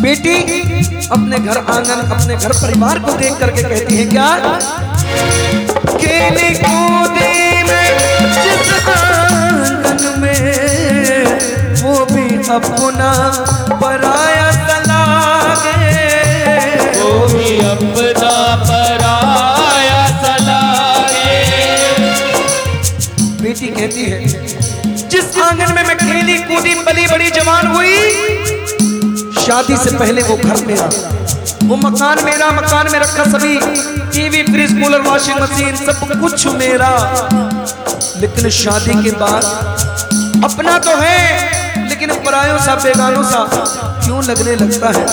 बेटी अपने घर आँगन अपने घर परिवार को देख करके कहती है क्या? कूदे में जिस आँगन में वो भी अपना पराया सलागे। वो भी अपना पराया सलागे। बेटी कहती है जिस आँगन में मैं खेली कूदी पली बड़ी जवान हुई शादी से पहले वो घर मेरा। वो मकान मेरा, मकान में रखा सभी। TV, fridge, cooler, washing machine, सब कुछ मेरा। लेकिन शादी के बाद अपना तो है, लेकिन परायों सा, बेगानों सा क्यों लगने लगता है?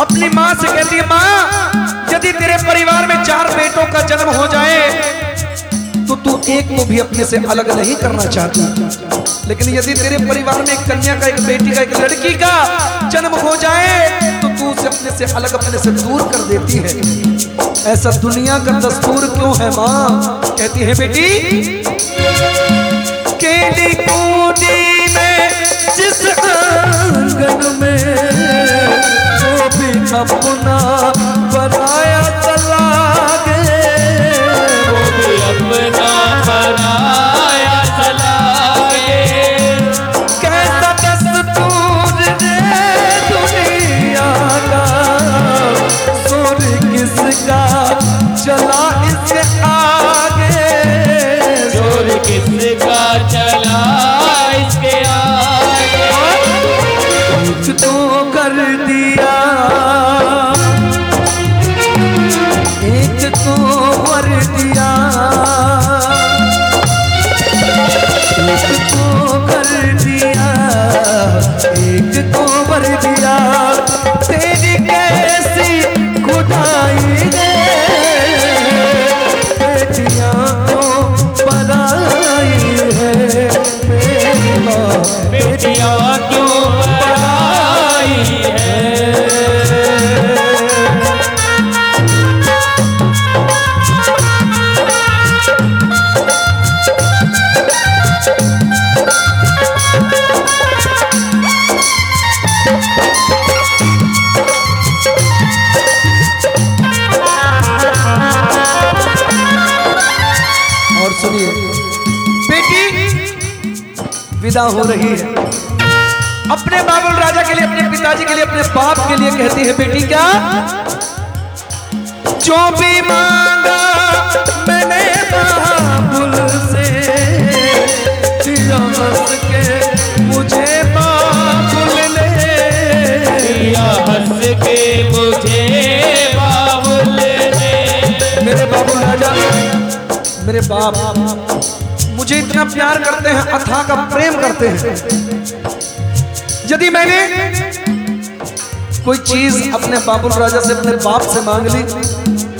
अपनी माँ से कहती है, माँ, यदि तेरे परिवार में चार बेटों का जन्म हो जाए तो एक को भी अपने से अलग नहीं करना चाहती। लेकिन यदि तेरे परिवार में एक कन्या का, एक बेटी का, एक लड़की का जन्म हो जाए तो तू उसे अपने से अलग, अपने से दूर कर देती है। ऐसा दुनिया का दस्तूर क्यों है माँ? कहती है, बेटी, केली में जिस आँगन जोर किसका चला विदा हो रही है। अपने बाबुल राजा के लिए अपने पिताजी के लिए अपने बाप के लिए कहती है बेटी क्या? जो भी मांगा मैंने बाबुल से। के मुझे बाबुल ने। हंस के मुझे बाबुल ने। मेरे बाबुल राजा मेरे बाप। इतना प्यार करते हैं अथा का प्रेम करते हैं। यदि मैंने कोई चीज़ अपने बाबुल राजा से, अपने बाप से मांग ली,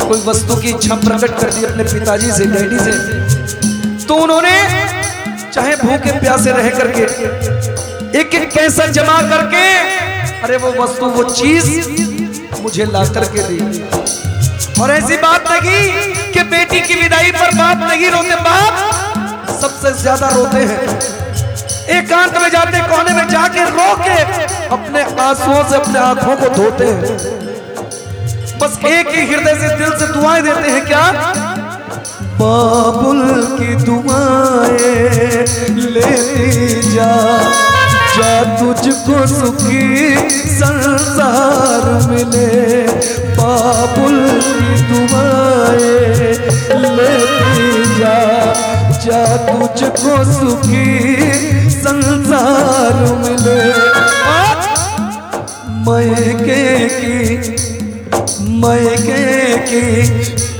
कोई वस्तु की इच्छा प्रकट कर दी अपने पिताजी से, डैडी से तो उन्होंने चाहे भूखे प्यासे रह करके एक एक पैसा जमा करके, अरे वो वस्तु, वो चीज़ मुझे ला करके दी। और ऐसी बात नहीं कि बेटी की विदाई पर बाप नहीं रोते बाप सबसे ज़्यादा रोते हैं। एकांत में जाते कोने में जाके रो के अपने आंसुओं से अपने आँखों को धोते हैं। बस एक ही हृदय से दिल से दुआएँ देते हैं, क्या? बाबुल की दुआएँ लेती जा जा तुझको सुखी संसार मिले। बाबुल की दुआएँ लेती जा। जा तुझको सुखी संसार मिले। मैके की मैके की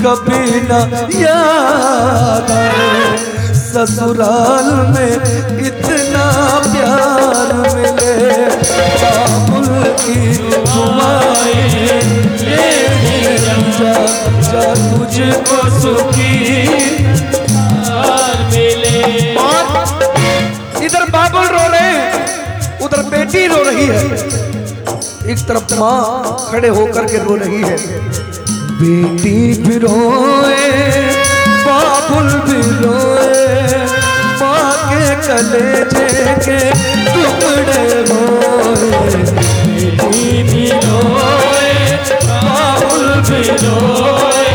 कभी न याद आए। ससुराल में इतना प्यार मिले। बाबुल की जा जा तुझको सुखी एक तरफ़ माँ खड़े होकर के रो रही है। बेटी भी रोए, बाबुल भी रोए, माँ के कलेजे के टुकड़े रोए। बेटी भी रोए, बाबुल भी रोए,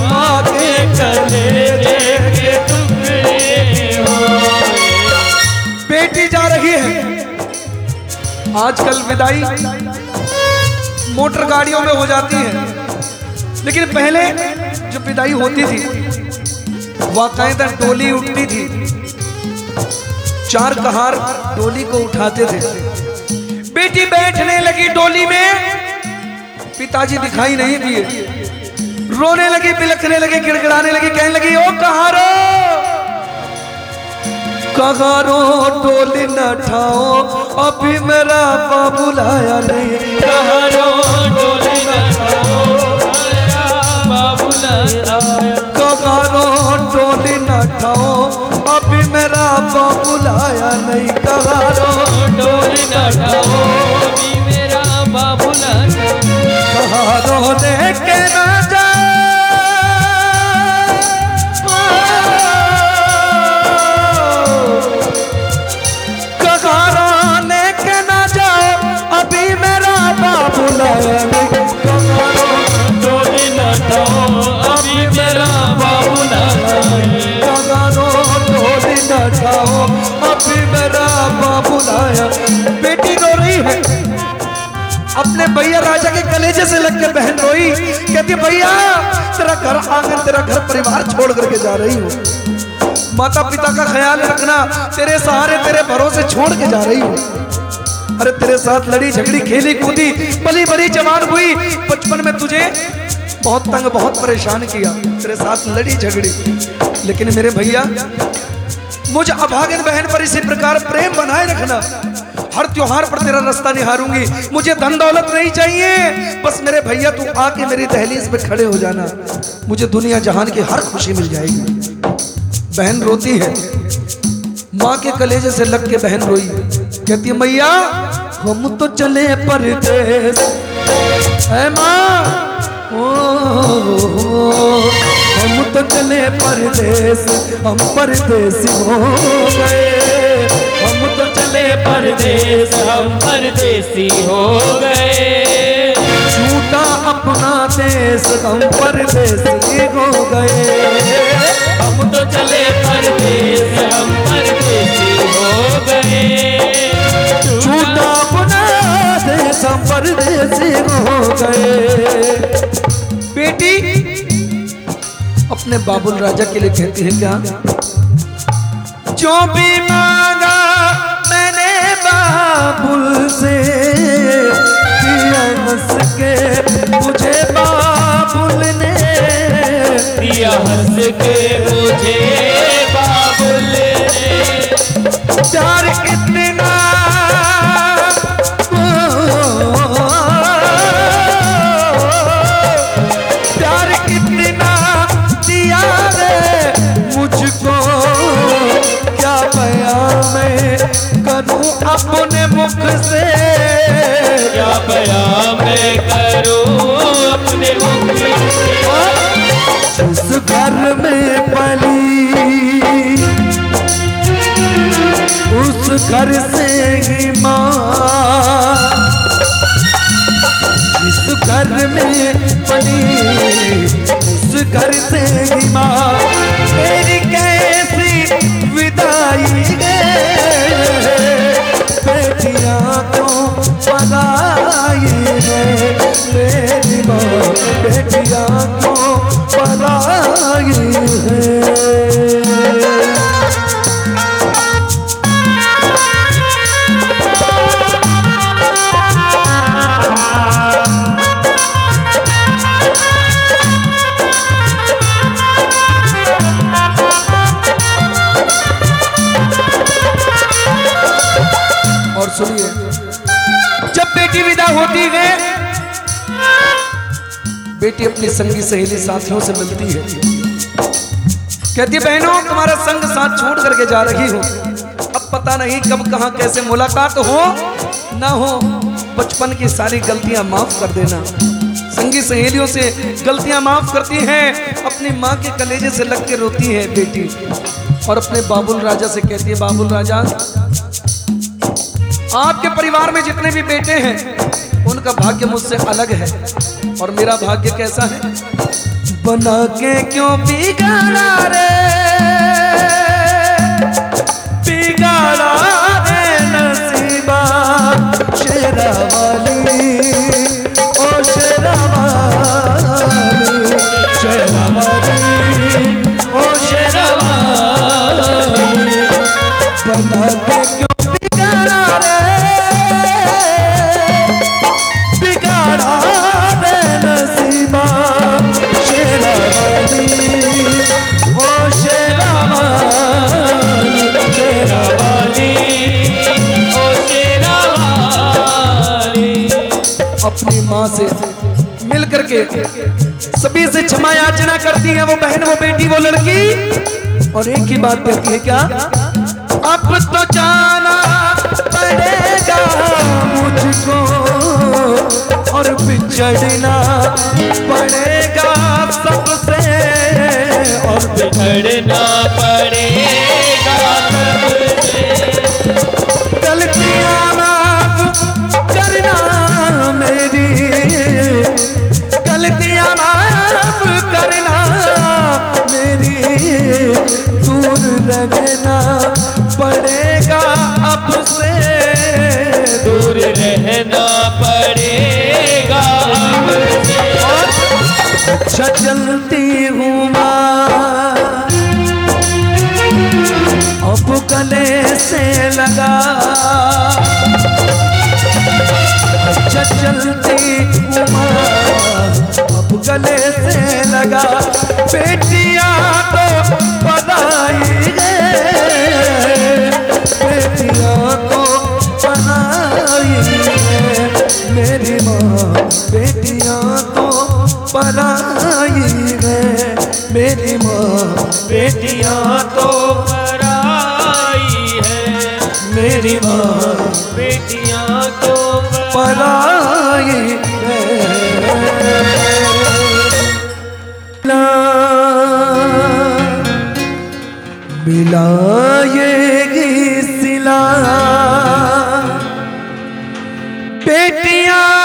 माँ के कलेजे के टुकड़े बेटी जा रही है। आजकल विदाई मोटर गाड़ियों में हो जाती है। लेकिन पहले जो विदाई होती थी वाकायदा डोली उठती थी। चार कहार डोली को उठाते थे। बेटी बैठने लगी डोली में, पिताजी दिखाई नहीं दिए। रोने लगी, बिलखने लगी, गिड़गिड़ाने लगी, कहने लगी, ओ कहारो! कगारो डोली न ठाओ। अभी मेरा बाबू लाया नहीं। कहारो अपने भैया राजा के कलेजे से लग के बहन रोई। कहती, भैया, तेरा घर आँगन तेरा घर परिवार छोड़ करके जा रही हूँ। माता पिता का ख्याल रखना, तेरे सहारे तेरे भरोसे छोड़ के जा रही हूँ। अरे तेरे साथ लड़ी झगड़ी, खेली कूदी पली बड़ी जवान हुई। बचपन में तुझे बहुत तंग, बहुत परेशान किया, तेरे साथ लड़ी झगड़ी। लेकिन मेरे भैया, मुझ अभागन बहन पर इसी प्रकार प्रेम बनाए रखना हर त्योहार पर तेरा रास्ता निहारूँगी। मुझे धन दौलत नहीं चाहिए। बस मेरे भैया, तू आके मेरी दहलीज पे खड़े हो जाना। मुझे दुनिया जहान की हर खुशी मिल जाएगी। बहन रोती है। माँ के कलेजे से लग के बहन रोई। कहती है, मैया, हम तो चले है माँ हम तो चले परदेस। हम परदेसी हो गए। परदेस हम परदेसी हो गए। छूटा अपना देश हम परदेसी हो गए। हम तो चले परदेश हम परदेसी हो गए। छूटा अपना देश हम परदेसी हो गए। बेटी अपने बाबुल राजा के लिए कहती है क्या? जो मैंने बाबुल से दिया हंस के मुझे बाबुल ने। दिया हंस के मुझे बाबुल ने। प्यार कितना उस घर से माँ। इस घर में पली उस घर से माँ। मेरी कैसी विदाई बेटियाँ तो पलाई है। मेरी माँ बेटियाँ तो पलाई है। क्या होती है? बेटी अपनी संगी सहेली साथियों से मिलती है। कहती बहनों, तुम्हारा संग साथ छोड़ करके जा रही हूँ। अब पता नहीं कब, कहाँ, कैसे मुलाकात हो, ना हो। बचपन की सारी गलतियाँ माफ़ कर देना। संगी सहेलियों से गलतियाँ माफ़ करती है, अपनी माँ के कलेजे से लग के रोती है बेटी। और अपने बाबुल राजा से कहती है, बाबुल राजा आपके परिवार में जितने भी बेटे हैं, उनका भाग्य मुझसे अलग है। और मेरा भाग्य कैसा है? बना के क्यों बिगाड़ा रे? अपनी माँ से मिल करके सभी से क्षमा याचना करती है वो बहन, वो बेटी, वो लड़की। और एक ही बात कहती है, क्या? अब तो जाना पड़ेगा मुझको और बिछड़ना पड़ेगा सबसे। और बिछड़ना पड़ेगा। चलती हूँ माँ। गले से लगा। अच्छा चलती हूँ माँ। अब गले से लगा। बेटियाँ तो पढ़ाई है। मिलाएगी सिला। बेटियाँ